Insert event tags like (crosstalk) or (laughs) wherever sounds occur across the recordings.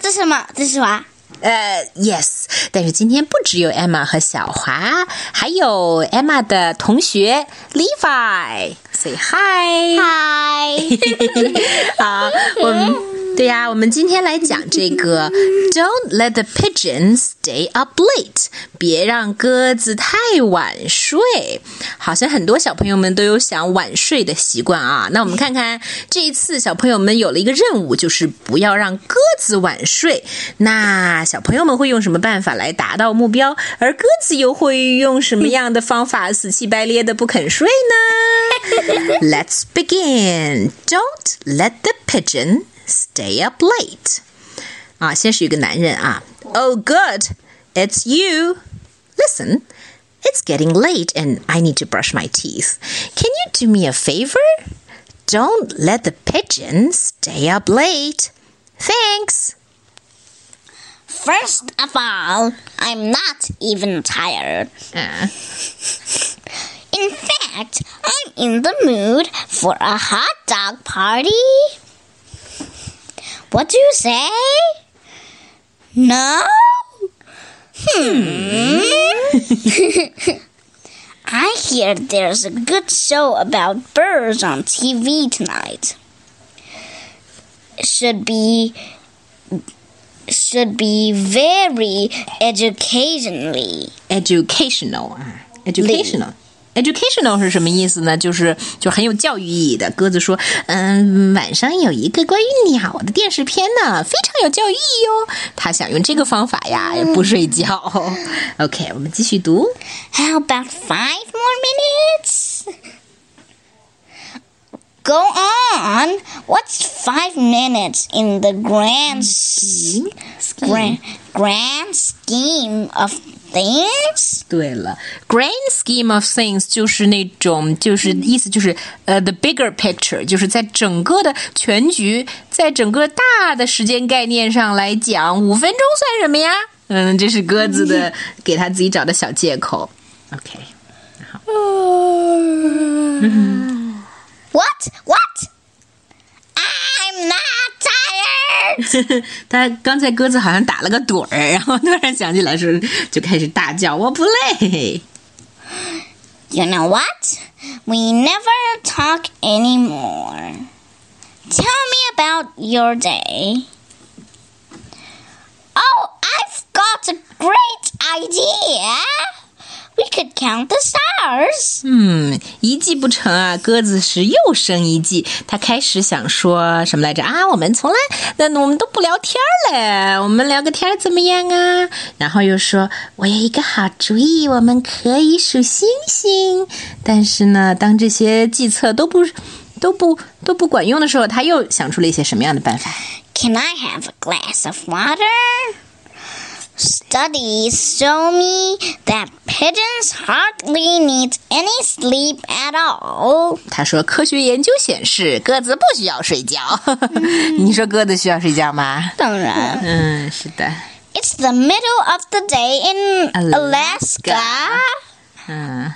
这什么？这是什么？呃，yes。但是今天不只有 Emma 和小华，还有 Emma 的同学 Levi。say hi，hi。(laughs) 好，我们。对呀、我们今天来讲这个 (laughs) Don't let the pigeons stay up late，别让鸽子太晚睡。好像很多小朋友们都有想晚睡的习惯啊。那我们看看这一次小朋友们有了一个任务，就是不要让鸽子晚睡。那小朋友们会用什么办法来达到目标？而鸽子又会用什么样的方法死气白咧的不肯睡呢？(laughs) Let's begin. Don't let the pigeon stay up late. 啊，先是有个男人啊，Oh good, it's you. Listen, it's getting late and I need to brush my teeth. Can you do me a favor? Don't let the pigeon stay up late. Thanks. First of all, I'm not even tired. 啊 In fact, I'm in the mood for a hot dog party. What do you say? No? Hmm. (laughs) I hear there's a good show about birds on TV tonight. Should be should be very educationally. educational 啊，educational。educational 是什么意思呢？就是就很有教育意义的。鸽子说：“嗯，晚上有一个关于鸟的电视片呢，非常有教育意义哦。他想用这个方法呀，不睡觉。OK，我们继续读。 How about five more minutes? Go on. What's five minutes in the grand, s- grand, grand scheme of things? 对了，grand scheme of things 就是那种，就是意思就是呃、t h e bigger picture，就是在整个的全局，在整个大的时间概念上来讲，五分钟算什么呀？嗯，这是鸽子的给他自己找的小借口。OK， What? What? (laughs) 他刚才鸽子好像打了个盹儿，然后突然想起来时就开始大叫：“我不累。 You know what? We never talk anymore. Tell me about your day. Oh, I've got a great idea. We could count the stars. ”嗯，一计不成啊，鸽子是又生一计。他开始想说什么来着啊？我们从来那我们都不聊天儿嘞，我们聊个天儿怎么样啊？然后又说我有一个好主意，我们可以数星星。但是呢，当这些计策都不都不都不管用的时候，他又想出了一些什么样的办法？Can I have a glass of water? Studies show me that pigeons hardly need any sleep at all. 他说：“科学研究显示，鸽子不需要睡觉。你说鸽子需要睡觉吗？当然。嗯，是的。It's the middle of the day in Alaska. 嗯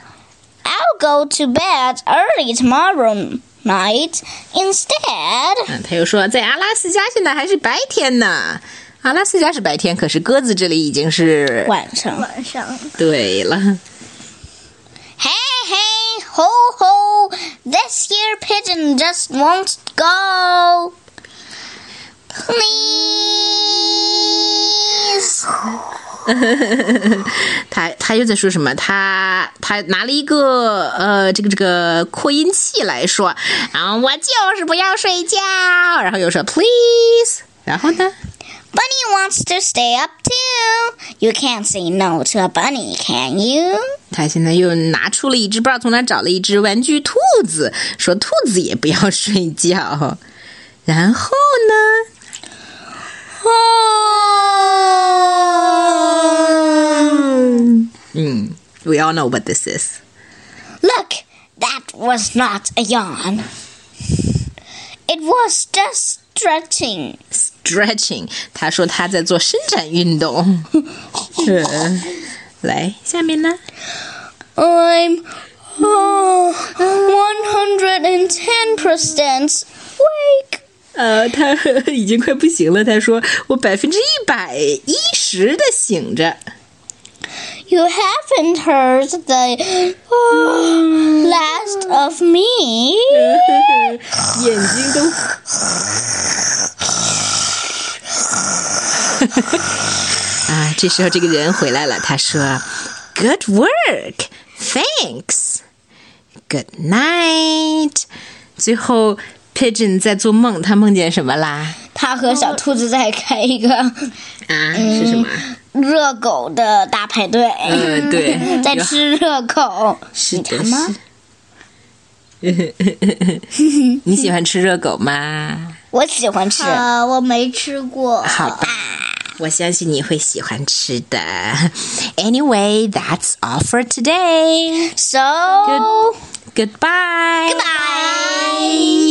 I'll go to bed early tomorrow night instead. 嗯，他又说，在阿拉斯加现在还是白天呢。阿拉斯加是白天，可是鸽子这里已经是晚上。晚上对了。Hey, hey, ho, ho! This year pigeon just won't go. Please. (laughs) 他他又在说什么？他他拿了一个呃，这个这个扩音器来说，然后我就是不要睡觉，然后又说 please，然后呢？Bunny wants to stay up too. You can't say no to a bunny, can you? 他现在又拿出了一只，不知道从哪找了一只玩具兔子，说兔子也不要睡觉。然后呢？(laughs) (laughs) 嗯，We all know what this is. Look, that was not a yawn. It was just stretching. Stretching，他说他在做伸展运动。呃来，下面呢？ I'm (laughs) uh, 110% awake. 呃，他已经快不行了。他说：“我百分之一百一十的醒着。” You haven't heard the uh, last of me. (laughs) 眼睛都 (laughs) 啊！这时候这个人回来了，他说：“Good work, thanks. Good night.” 最后，Pigeon 在做梦，他梦见什么啦？他和小兔子在开一个啊，是什么？热狗的大排队。嗯，对，(laughs) 在吃热狗。是的，你馋吗？(laughs) 你喜欢吃热狗吗？我喜欢吃。啊，我没吃过。好吧，我相信你会喜欢吃的。Anyway, (laughs) that's all for today. So Goodbye. Goodbye.